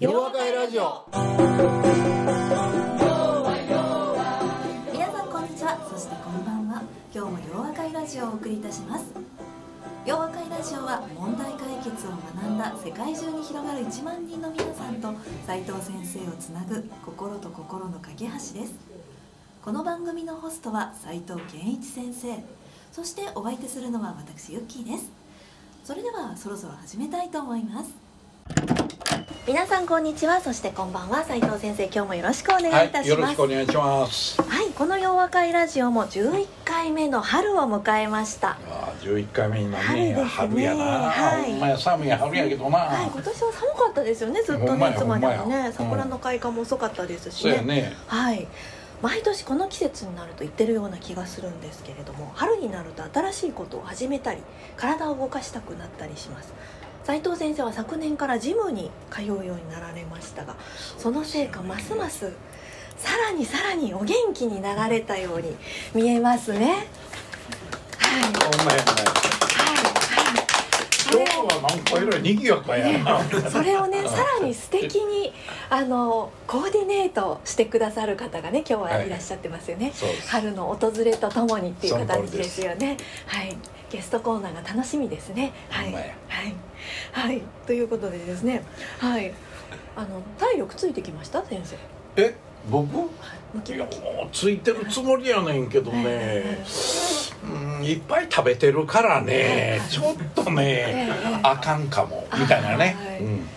夜和会ラジオ。皆さんこんにちは。そしてこんばんは。今日も洋和会ラジオをお送りいたします。洋和会ラジオは問題解決を学んだ世界中に広がる1万人の皆さんと斉藤先生をつなぐ心と心の架け橋です。この番組のホストは斉藤健一先生。そしてお相手するのは私ユッキーです。それではそろそろ始めたいと思います。皆さんこんにちは。そしてこんばんは。斉藤先生今日もよろしくお願いいたします、はい、よろしくお願いします。はい、この洋和会ラジオも11回目の春を迎えました。ああ11回目にな春ですね。春やな、はい。ほんまや寒い春やけどな、はい、今年は寒かったですよね、ずっとね、いつまでもね、桜の開花も遅かったですしね。そうやね。はい。毎年この季節になると言ってるような気がするんですけれども春になると新しいことを始めたり体を動かしたくなったりします斉藤先生は昨年からジムに通うようになられましたがそのせいかますますさらにさらにお元気になられたように見えますね。はい。今はい。日はなんかえらい賑やかやな。それをねさらに素敵にあのコーディネートしてくださる方がね今日はいらっしゃってますよね、そうです。春の訪れとともにっていう形ですすよね。はい。ゲストコーナーが楽しみですね。はいはい。はい。ということでですね。はい。あの体力ついてきました？先生。え僕？い。やもうついてるつもりやねんけどね。えうんいっぱい食べてるからね。ちょっとねええあかんかも。みたいなね。はい。うん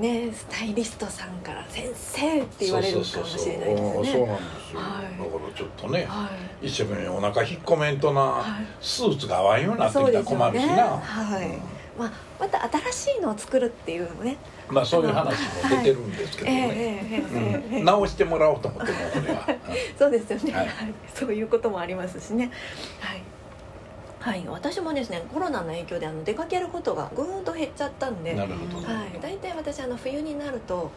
ねスタイリストさんから先生って言われるかもしれないですね。そうなんですよ、はい。だからちょっとねはい。一生懸命お腹引っ込めんとな、はいスーツが合わんようになってきたら困るしな、はい、うん。まあ、また新しいのを作るっていうのもね、まあそういう話も出てるんですけどええね、直してもらおうと思ってもこれは、そうですよね、ははいい。そういうこともありますしね。はい、はい、私もですねコロナの影響であの出かけることがぐーんと減っちゃったんで、うんなるほど、はい、大体私あの冬になると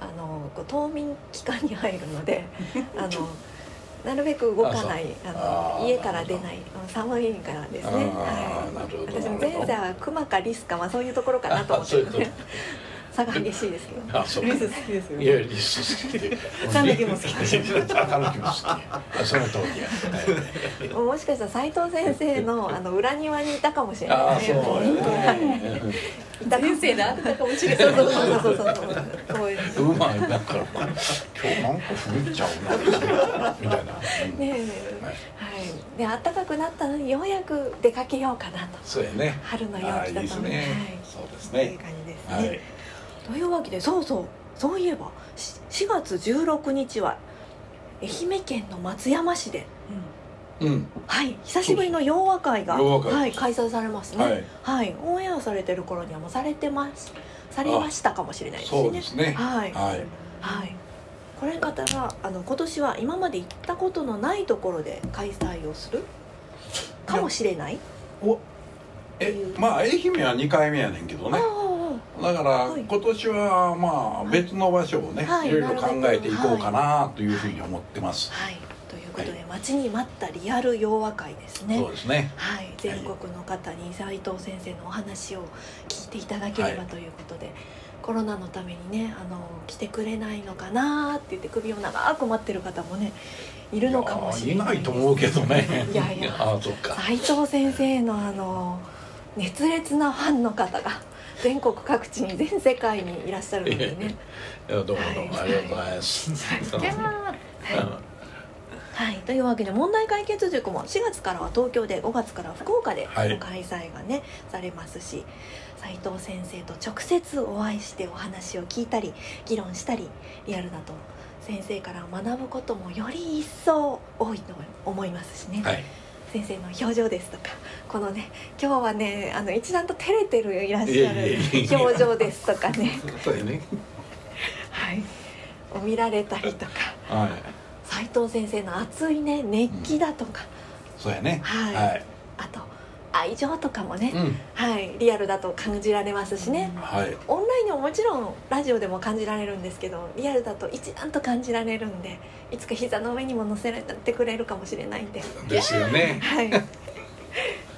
あのこう冬眠期間に入るので あのなるべく動かないあの家から出ないうん寒いからですね、はい、私も前世はクマかリスか、まあ、そういうところかなと思ってるのでそういう差が激しいですけど。あそう。リス好きですよいやリス好きで。タヌキも好きタヌキも好きあその通りや、はい。もしかしたら斉藤先生の あの裏庭にいたかもしれない。ああですねそう先生で会ってたかもしれない。そうそうそうそうそう。まい。だから今日なんかちゃうなみたいな、うんねえはい。はいで暖かくなったのにようやく出かけようかなと。そうやね。春の陽気だといいですね、はい。そうですというね感じですね、はいというわけでそうそうそういえばし4月16日は愛媛県の松山市でうん。はい久しぶりの洋和会が洋和会はい、開催されますね。はい。はい、オンエアされてる頃にはもうされてます。されましたかもしれないですね。そうですね。はい。はい。はい。これ方があの今年は今まで行ったことのないところで開催をする？かもしれない？おえまあ愛媛は2回目やねんけどね。あだからはい。今年はまあ別の場所をね、はい。い、ろいろ考えていこうかなというふうに思ってます、あはい。ということで、待ちに待ったリアル洋和会ですね。そうですね。はい、全国の方に斉藤先生のお話を聞いていただければはいということで、コロナのためにねあの来てくれないのかなって言って首を長く待ってる方もねいるのかもしれないいやいないと思うけどね。いやいや。ああそっか。斉藤先生のあの熱烈なファンの方が全国各地に全世界にいらっしゃるのでね。どうもどうも、はい。ありがとうございます、はい、というわけで問題解決塾も4月からは東京で5月から福岡で開催がね、されますし斉藤先生と直接お会いしてお話を聞いたり議論したりリアルだと先生から学ぶこともより一層多いと思いますしね、はい先生の表情ですとかこのね今日はねあの一段と照れてるいらっしゃるや表情ですとかね。そうやね。はい。を見られたりとかはい。斉藤先生の熱いね熱気だとか、そうやね。はい。はい、愛情とかもね、うん。はいリアルだと感じられますしね、はい。オンラインでももちろんラジオでも感じられるんですけどリアルだと一段と感じられるんでいつか膝の上にも乗せられてくれるかもしれないんで。ですよね。はい、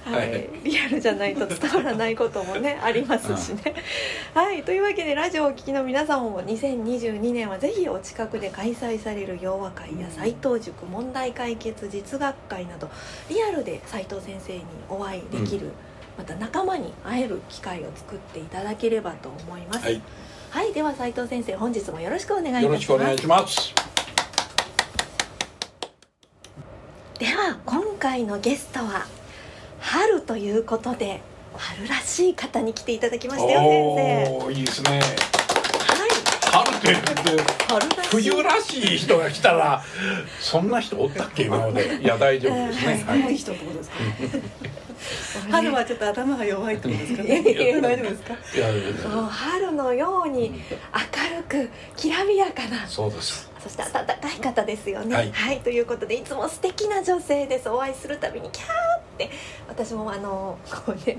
ははい、はいリアルじゃないと伝わらないこともねありますしね。はい。というわけでラジオをお聞きの皆さんも2022年はぜひお近くで開催される洋和会や斎藤塾問題解決実学会などリアルで斎藤先生にお会いできる、また仲間に会える機会を作っていただければと思います。はい。はい、では斉藤先生本日もよろしくお願いいたしよます。ろしくお願いします。では今回のゲストは春ということで春らしい方に来ていただきましたよ先生。おおいいですね。はい。春ということで春らしい冬らしい人が来たらそんな人おったっけ今まで。いや大丈夫ですね、はい。寒い。人ってことですか？春はちょっと頭が弱いってことですか？ね。大丈夫ですか？春のように明るくきらびやかなそうです。そして温かい方ですよね。は、はいい。ということでいつも素敵な女性です。お会いするたびにキャーって私もあのこうね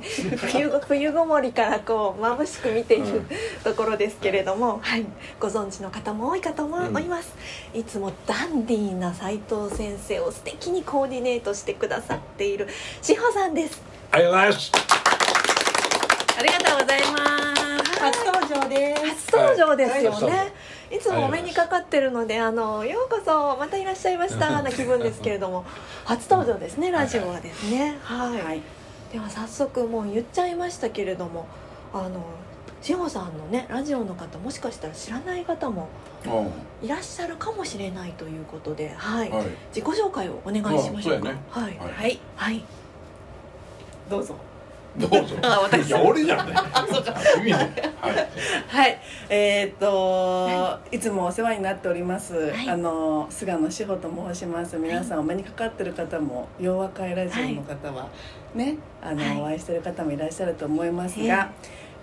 冬ご冬ごもりからこう眩しく見ている、うんところですけれども、はい、ご存知の方も多いかと思います。いつもダンディーな斉藤先生を素敵にコーディネートしてくださっている志保さんです。ありがとうございますありがとうございます。初登場です。初登場ですよね。はいいつもお目にかかってるので、あのようこそまたいらっしゃいました な気分ですけれども、初登場ですねラジオはですね。はい。はい。では早速もう言っちゃいましたけれども、あの志保さんのねラジオの方もしかしたら知らない方もういらっしゃるかもしれないということで、はい。んはい自己紹介をお願いしましょうか。うやねはい。はいはい。はい。どうぞ。どうぞ。あ私。いや俺じゃね。君ねはい。はい。えーっと、いつもお世話になっております。い。あの菅野志保と申します。皆さんお目にかかってる方も洋和会ラジオの方はね、あの、はい。お会いしてる方もいらっしゃると思いますえが。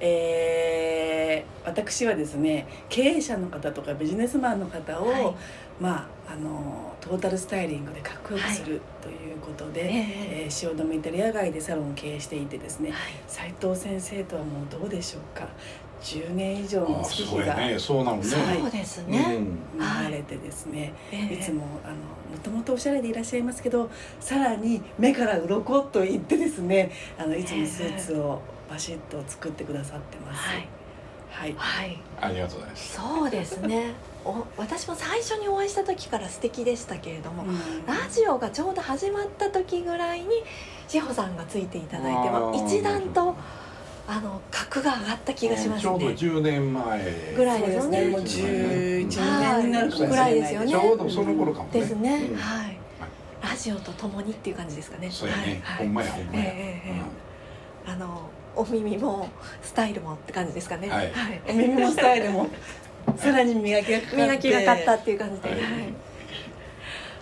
えー私はですね経営者の方とかビジネスマンの方を、はいまああのトータルスタイリングでかっこよくするということで、えええー汐留イタリア街でサロンを経営していてですねはい。斉藤先生とはもうどうでしょうか10年以上のあ月日がそうですうね。ん流れてですね、ええいつもあのもともとおしゃれでいらっしゃいますけどさらに目から鱗と言ってですねあのいつもスーツをバシッと作ってくださってます。はい。はいはい。ありがとうございますそうですね。お私も最初にお会いした時から素敵でしたけれども、うん。ラジオがちょうど始まった時ぐらいに志保さんがついていただいてあまあー。一段とあの格が上がった気がしますちょうどね。10年前。ぐらいですよね。ねもう11はい年になるかもしれないぐらいですよね。ちょうどその頃かもね。ですね。うん。はい。ラジオとともにっていう感じですかね。そうやね。はいほんまやほんまや。えええええあのお耳もスタイルもって感じですかね。はい。お耳もスタイルもさらに磨きがかかって。磨きがかったっていう感じで。ははい。い。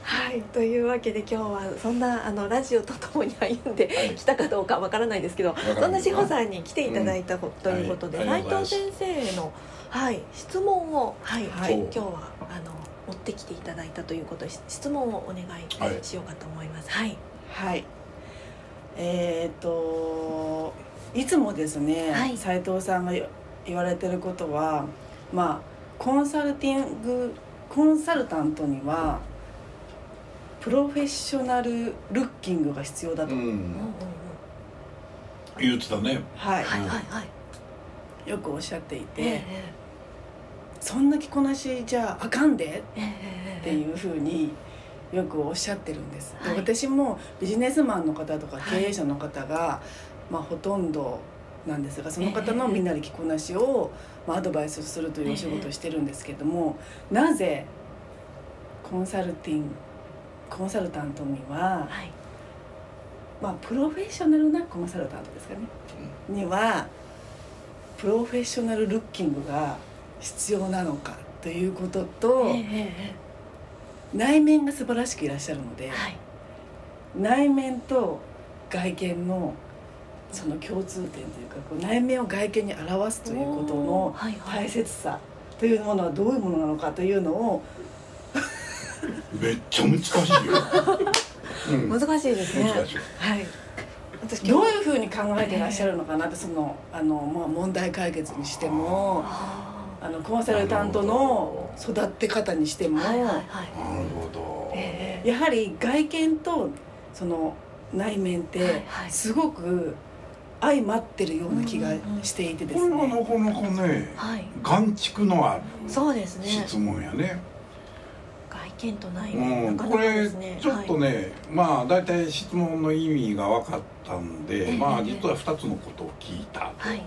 はい、というわけで今日はそんなあのラジオとともに歩んではい。きたかどうかわからないですけど、そんな志保さんに来ていただいたということで、内藤先生への、はい、質問を、はいはい。今日はあの持ってきていただいたということで質問をお願はいいしようかと思います。はい、はい。えっ、といつもですね、はい。斉藤さんが言言われてることは、まあコンサルティングコンサルタントにはプロフェッショナルルッキングが必要だと、うん。言ってたね。はい、はいはいはい。よくおっしゃっていて、ええそんな着こなしじゃあかんで。ええええっていうふうによくおっしゃってるんです、ではい。私もビジネスマンの方とかはい経営者の方が、まあ、ほとんどなんですがその方のみんなで着こなしを、まあ、アドバイスするというお仕事をしてるんですけども、なぜコンサルティングコンサルタントには、はい。まあ、プロフェッショナルなコンサルタントですかね、にはプロフェッショナルルッキングが必要なのかということと、内面が素晴らしくいらっしゃるので、えはい。内面と外見のその共通点というかこう内面を外見に表すということのはいはい。大切さというものはどういうものなのかというのをめっちゃ難しいよ、うん、難しいですね。難しい。はい。私どういうふうに考えていらっしゃるのかなってそのあの、まあ、問題解決にしてもああのコンサルタントの育て方にしても。なるほど、ええ。やはり外見とその内面っはいてはい。すごく相まってるような気がしていてですこれはなね。かなかねはい。眼蓄のあるそうですね。質問やね。外見と内うん、面これちょっとね、まあ大体質問の意味が分かったんで、ええまあ実は2つのことを聞いた、はい。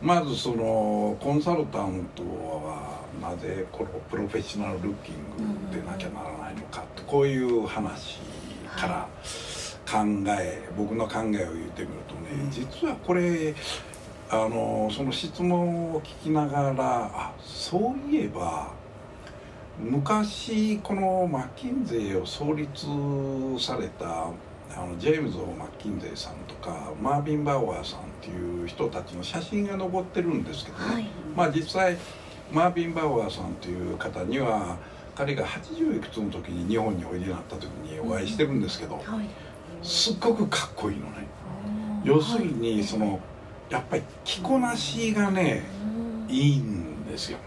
まずそのコンサルタントはなぜこのプロフェッショナルルッキングでなきゃならないのかってこういう話から考え僕の考えを言ってみるとね、うん。実はこれあのその質問を聞きながらあそういえば昔このマッキンゼーを創立されたあのジェームズ・オー・マッキンゼーさんとかマービン・バウアーさんっていう人たちの写真が残ってるんですけどね、はい。まあ実際マービン・バウアーさんという方には彼が80いくつの時に日本においでになった時にお会いしてるんですけど、はいすっごくかっこいいのね。要するにそのやっぱり着こなしがねうん。いいんですよ。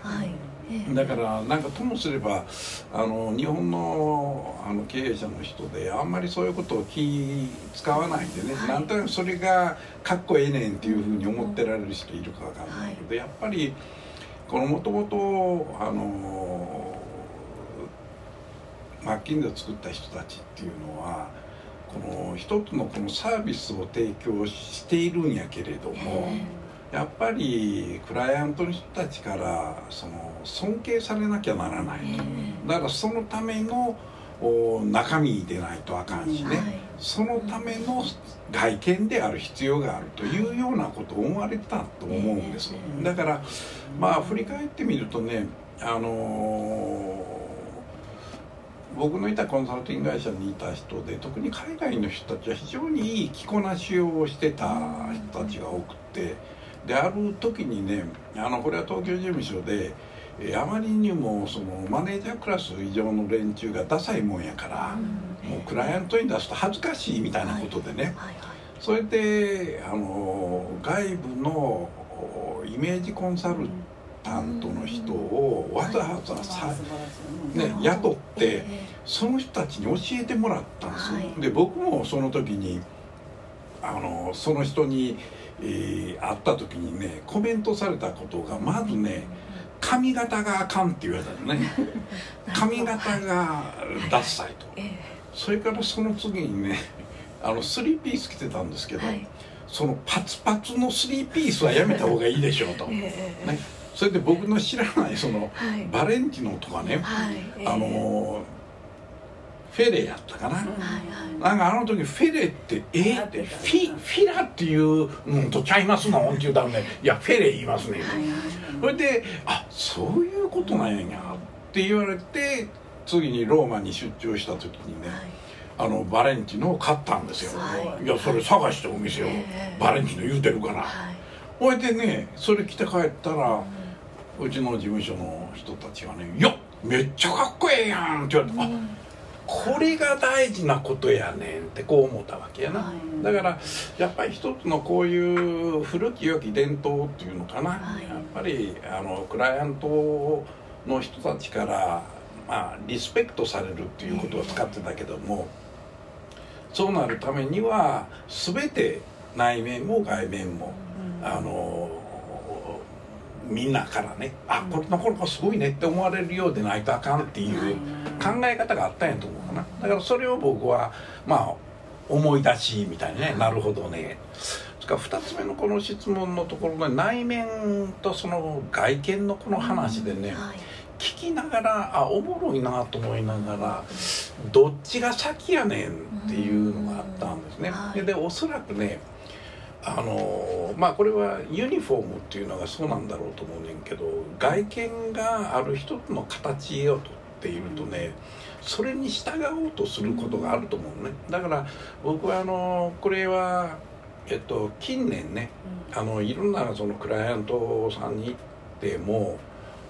だからなんかともすればあの日本のあの経営者の人であんまりそういうことを気使わないでね、はい。なんとなくそれがかっこええねんっていうふうに思ってられる人いるかわかんないけど、やっぱりこのもともとあのマッキンゼを作った人たちっていうのはこの一つのこのサービスを提供しているんやけれども。えやっぱりクライアントの人たちからその尊敬されなきゃならないえと、え。だからそのためのお中身でないとあかんしね、はい。そのための外見である必要があるというようなことを思われてたと思うんです、ええ。だからまあ振り返ってみるとねあのー僕のいたコンサルティング会社にいた人で特に海外の人たちは非常にいい着こなしをしてた人たちが多くってである時にねあのこれは東京事務所でえーあまりにもそのマネージャークラス以上の連中がダサいもんやから、もうクライアントに出すと恥ずかしいみたいなことでね、それであの外部のおイメージコンサルタントの人をわざわざさ、ね、雇ってえその人たちに教えてもらったんですよ、はい。で僕もその時にあのその人に、えー会った時にねコメントされたことがまずね髪型があかんって言われたのね。え髪型がダッサいと。ええ。それからその次にねあのスリーピース着てたんですけど、はい。そのパツパツのスリーピースはやめた方がいいでしょうと、ね、それで僕の知らないそのはいバレンティノとかね、あのフェレやったかな、なんかあの時フェレって「えっ?」ってフィフィラっていうのとちゃいますの？って言うたらね「い。やフェレ言いますね」それで「あそういうことなんや」って言われて次にローマに出張した時にねあのバレンティノを買ったんですよ、はい。いやそれ探してお店を、ええ。バレンティノ言うてるから、はい。ほいでねそれ着て帰ったらうちの事務所の人たちがね「いやめっちゃかっこええやん」って言われて「あこれが大事なことやねん」ってこう思ったわけやな、はい。だからやっぱり一つのこういう古き良き伝統っていうのかな、はい。やっぱりあのクライアントの人たちから、まあ、リスペクトされるっていうことを使ってたけども、そうなるためには全て内面も外面も、あのみんなからね「あこれなかなかすごいね」って思われるようでないとあかんっていう考え方があったんやと思うかな。だからそれを僕はまあ思い出しみたいなねなるほどね。から2つ目のこの質問のところが内面とその外見のこの話でね、はい。聞きながらあおもろいなと思いながらどっちが先やねんっていうのがあったんですね。でおそらくねあのまあこれはユニフォームっていうのがそうなんだろうと思うねんけど外見がある一つの形をとっているとねそれに従おうとすることがあると思うね。だから僕はあのこれはえっと近年ねあのいろんなそのクライアントさんに行っても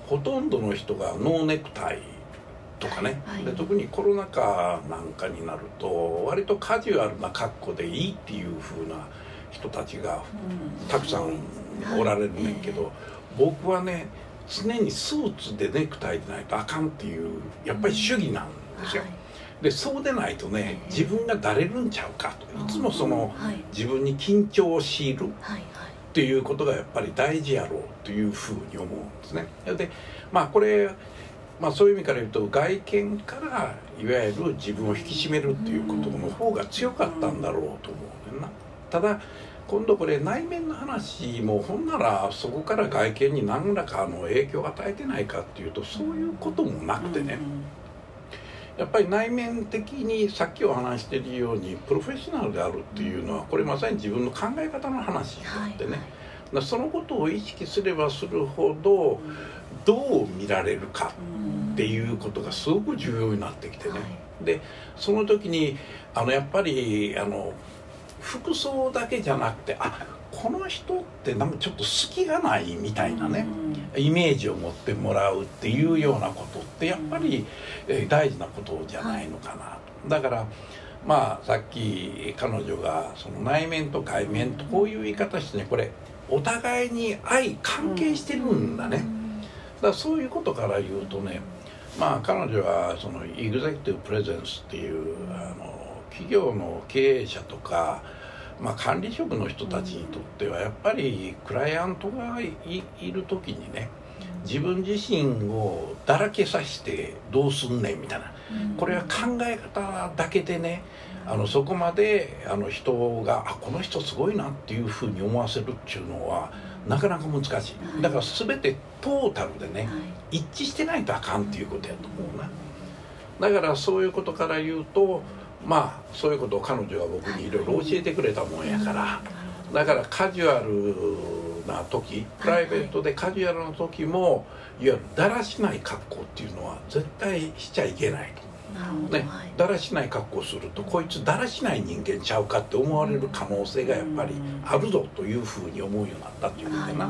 ほとんどの人がノーネクタイとかね、はい。で特にコロナ禍なんかになると割とカジュアルな格好でいいっていう風な人たちがたくさんおられるねんけど、僕はね常にスーツでネクタイでないとあかんっていうやっぱり主義なんですよ。でそうでないとね自分がだれるんちゃうかと。いつもそのはい。自分に緊張を強いるはいはい。っていうことがやっぱり大事やろうというふうに思うんですね。でまあこれまあ、そういう意味から言うと外見からいわゆる自分を引き締めるっていうことの方が強かったんだろうと思うねんな。ただ今度これ内面の話もほんならそこから外見に何らかの影響を与えてないかっていうとそういうこともなくてね、やっぱり内面的にさっきお話しているようにプロフェッショナルであるっていうのはこれまさに自分の考え方の話であってね、だからそのことを意識すればするほどどう見られるかっていうことがすごく重要になってきてね、でその時にあのやっぱりあの服装だけじゃなくてあこの人ってなんかちょっと隙がないみたいなね、イメージを持ってもらうっていうようなことってやっぱり、えー大事なことじゃないのかなと。だからまあさっき彼女がその内面と外面とこういう言い方してねこれお互いに愛関係してるんだね。だからそういうことから言うとねまあ彼女はそのエグゼクティブプレゼンスっていうあの企業の経営者とか、まあ、管理職の人たちにとってはやっぱりクライアントがいいる時にね自分自身をだらけさせてどうすんねんみたいな。これは考え方だけでねあのそこまであの人があこの人すごいなっていうふうに思わせるっていうのはなかなか難しい。だから全てトータルでね一致してないとあかんっていうことやと思うな。だからそういうことから言うとまあそういうことを彼女は僕にいろいろ教えてくれたもんやから。だからカジュアルな時プライベートでカジュアルな時もいわゆるだらしない格好っていうのは絶対しちゃいけない。と。ね、だらしない格好をするとこいつだらしない人間ちゃうかって思われる可能性がやっぱりあるぞというふうに思うようになったっていうことでな、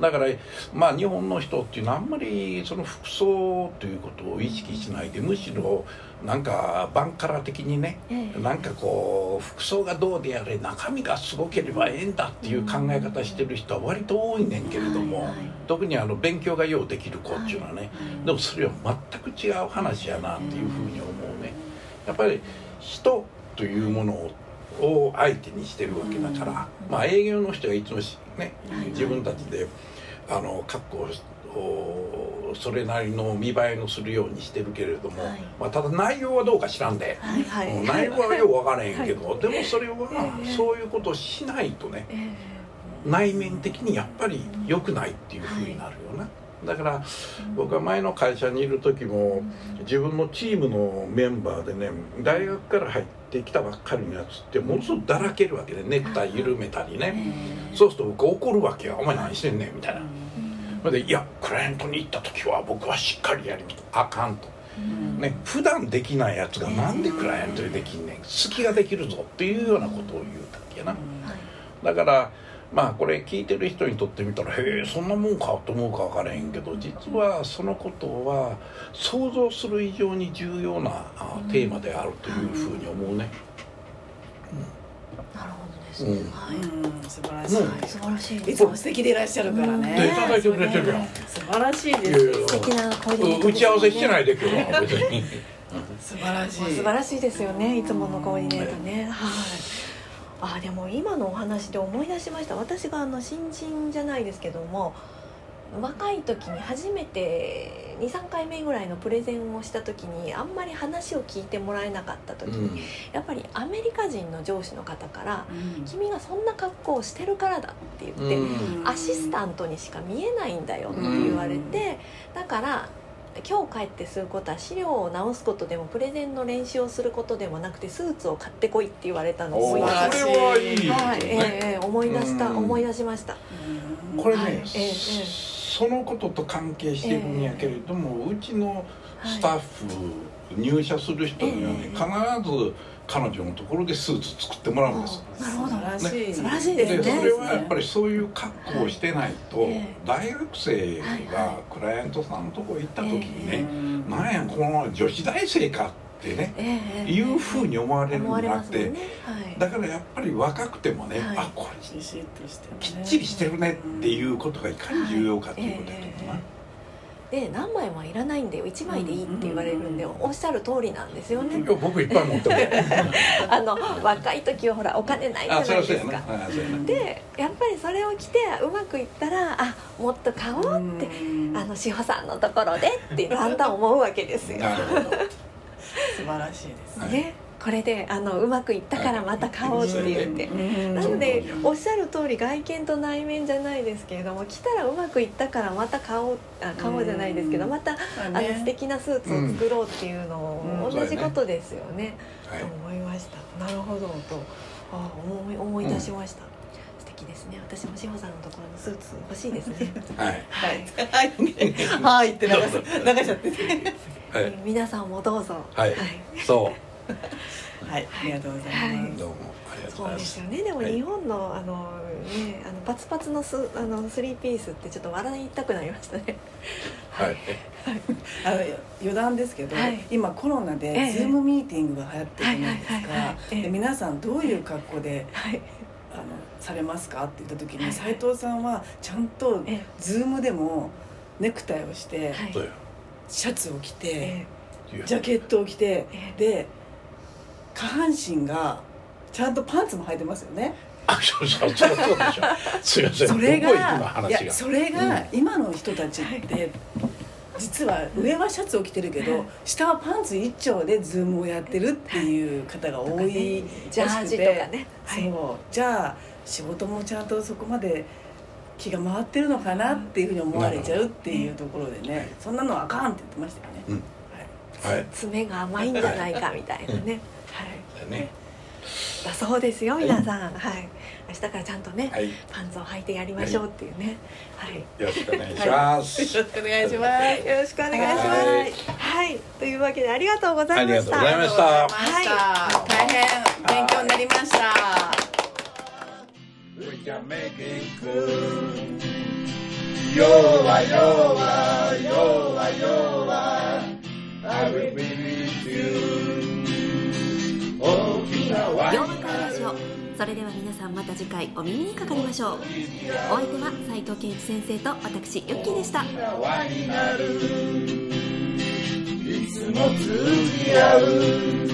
だからまあ日本の人っていうのはあんまりその服装ということを意識しないでむしろなんかバンカラ的にねええ。なんかこう服装がどうであれ中身がすごければええんだっていう考え方してる人は割と多いねんけれども、特にあの勉強がようできる子っていうのはね、でもそれは全く違う話やなっていうふうに思うね。やっぱり人というものを相手にしてるわけだから、まあ営業の人がいつもしねはい。自分たちであの格好をそれなりの見栄えのするようにしてるけれども、はい。まあ、ただ内容はどうか知らんで、内容はよく分からへんけど、はい。でもそれはええ。そういうことをしないとねえ内面的にやっぱり良くないっていうふうになるよな。だから僕は前の会社にいる時も自分のチームのメンバーでね大学から入ってきたばっかりのやつってものすごくだらけるわけでネクタイ緩めたりえねえそうすると僕怒るわけよ「お前何してんねん」みたいな。で「いやクライアントに行った時は僕はしっかりやります」あかんと。ね、普段できないやつがなんでクライアントにできんねん。好きができるぞっていうようなことを言うたっけな。はい。だからまあこれ聞いてる人にとってみたらへえそんなもんかと思うか分からへんけど実はそのことは想像する以上に重要なあテーマであるというふうに思うね。なるほどですね。うんはい。うん素晴らしい、うん。素晴らしいいつも素敵でいらっしゃるからでいねただいてくれてるやん。素晴らしいです。素敵なコーディネート打ち合わせしてないいで今日は別に。素晴らしい。素晴らしい。ですよね。いつものコーディネートね。はいあでも今のお話で思い出しました。私があの新人じゃないですけども若い時に初めて23回目ぐらいのプレゼンをした時にあんまり話を聞いてもらえなかった時に、やっぱりアメリカ人の上司の方から「君がそんな格好をしてるからだ」って言って、うん。アシスタントにしか見えないんだよって言われて、だから今日帰ってすることは資料を直すことでもプレゼンの練習をすることでもなくてスーツを買ってこいって言われたのを思い出しはいええね。ええ思い出した、うん思い出しましたうんこれね、はいええええそのことと関係してるんやけれども、うちのスタッフ、入社する人にはね、ええ。必ず彼女のところでスーツ作ってもらうんです。なるほど。素晴らしい、素晴らしいですね。でそれはやっぱりそういう格好をしてないと、大学生がクライアントさんのとこ行った時にね、なんやこの女子大生かってね、いうふうに思われるのがあって、だからやっぱり若くてもね、はい。あこれきちっとしてるね。きっちりしてるねっていうことがいかに重要かっていうことだと思うな。で何枚もいらないんだよ。1枚でいいって言われるんで、おっしゃる通りなんですよね、僕いっぱい持ってる あの若い時はほらお金ないじゃあないですか。でやっぱりそれを着てうまくいったらあもっと買おうってうん。あの志保さんのところでってだんだん思うわけですよ。なるほど。素晴らしいですはいね、これであのうまくいったからまた買おうって言って。うん。なのでうん。おっしゃる通り外見と内面じゃないですけれども着たらうまくいったからまた買おうあ買おうじゃないですけどうんまたあの素敵なスーツを作ろうっていうのうんを同じことですよね。はいと思いました。なるほどとあ思い思い出しました。素敵ですね。私も志保さんのところのスーツ欲しいですね。はい。はい。はい。はいって流し 流しちゃって。ねはい。皆さんもどうぞ。はい。そ はいありがとうございはます。うどうもありがとうそうでございます。すよね。でもはい。日本のあのねあのパツパツのスあのスリーピースってちょっと笑いたくなりましたね。はい。あの余談ですけど、はい。今コロナでええ。ズームミーティングが流行ってるじゃないですか。で皆さんどういう格好ではい。あのされますか？って言った時にはい。斉藤さんはちゃんとえ Zoomでもネクタイをしてシャツを着てジャケットを着てえ。で下半身がちゃんとパンツも履いてますよね。あそうそうそうそうでしょ。すいません。それがいやそれが今の人たちって実は上はシャツを着てるけど下はパンツ一丁で Zoomをやってるっていう方が多いジャージとかね。はい。そうじゃあ仕事もちゃんとそこまで気が回ってるのかなっていうふうに思われちゃうっていうところでねそんなのはあかんって言ってましたよね、うん。はい。はい。爪が甘いんじゃないかみたいなね。はいね。だそうですよ皆さん。はい。明日からちゃんとねはい。パンツを履いてやりましょうっていうね。はい。よろしくお願いします、よろしくお願いします。よろしくお願いします。はい。はい。というわけでありがとうございました。ありがとうございました。は大変勉強になりました。We それでは皆さんまた次回お耳にかかりましょう。お相手は斉藤健一先生と私ユッキーでした。いつも通じ合う。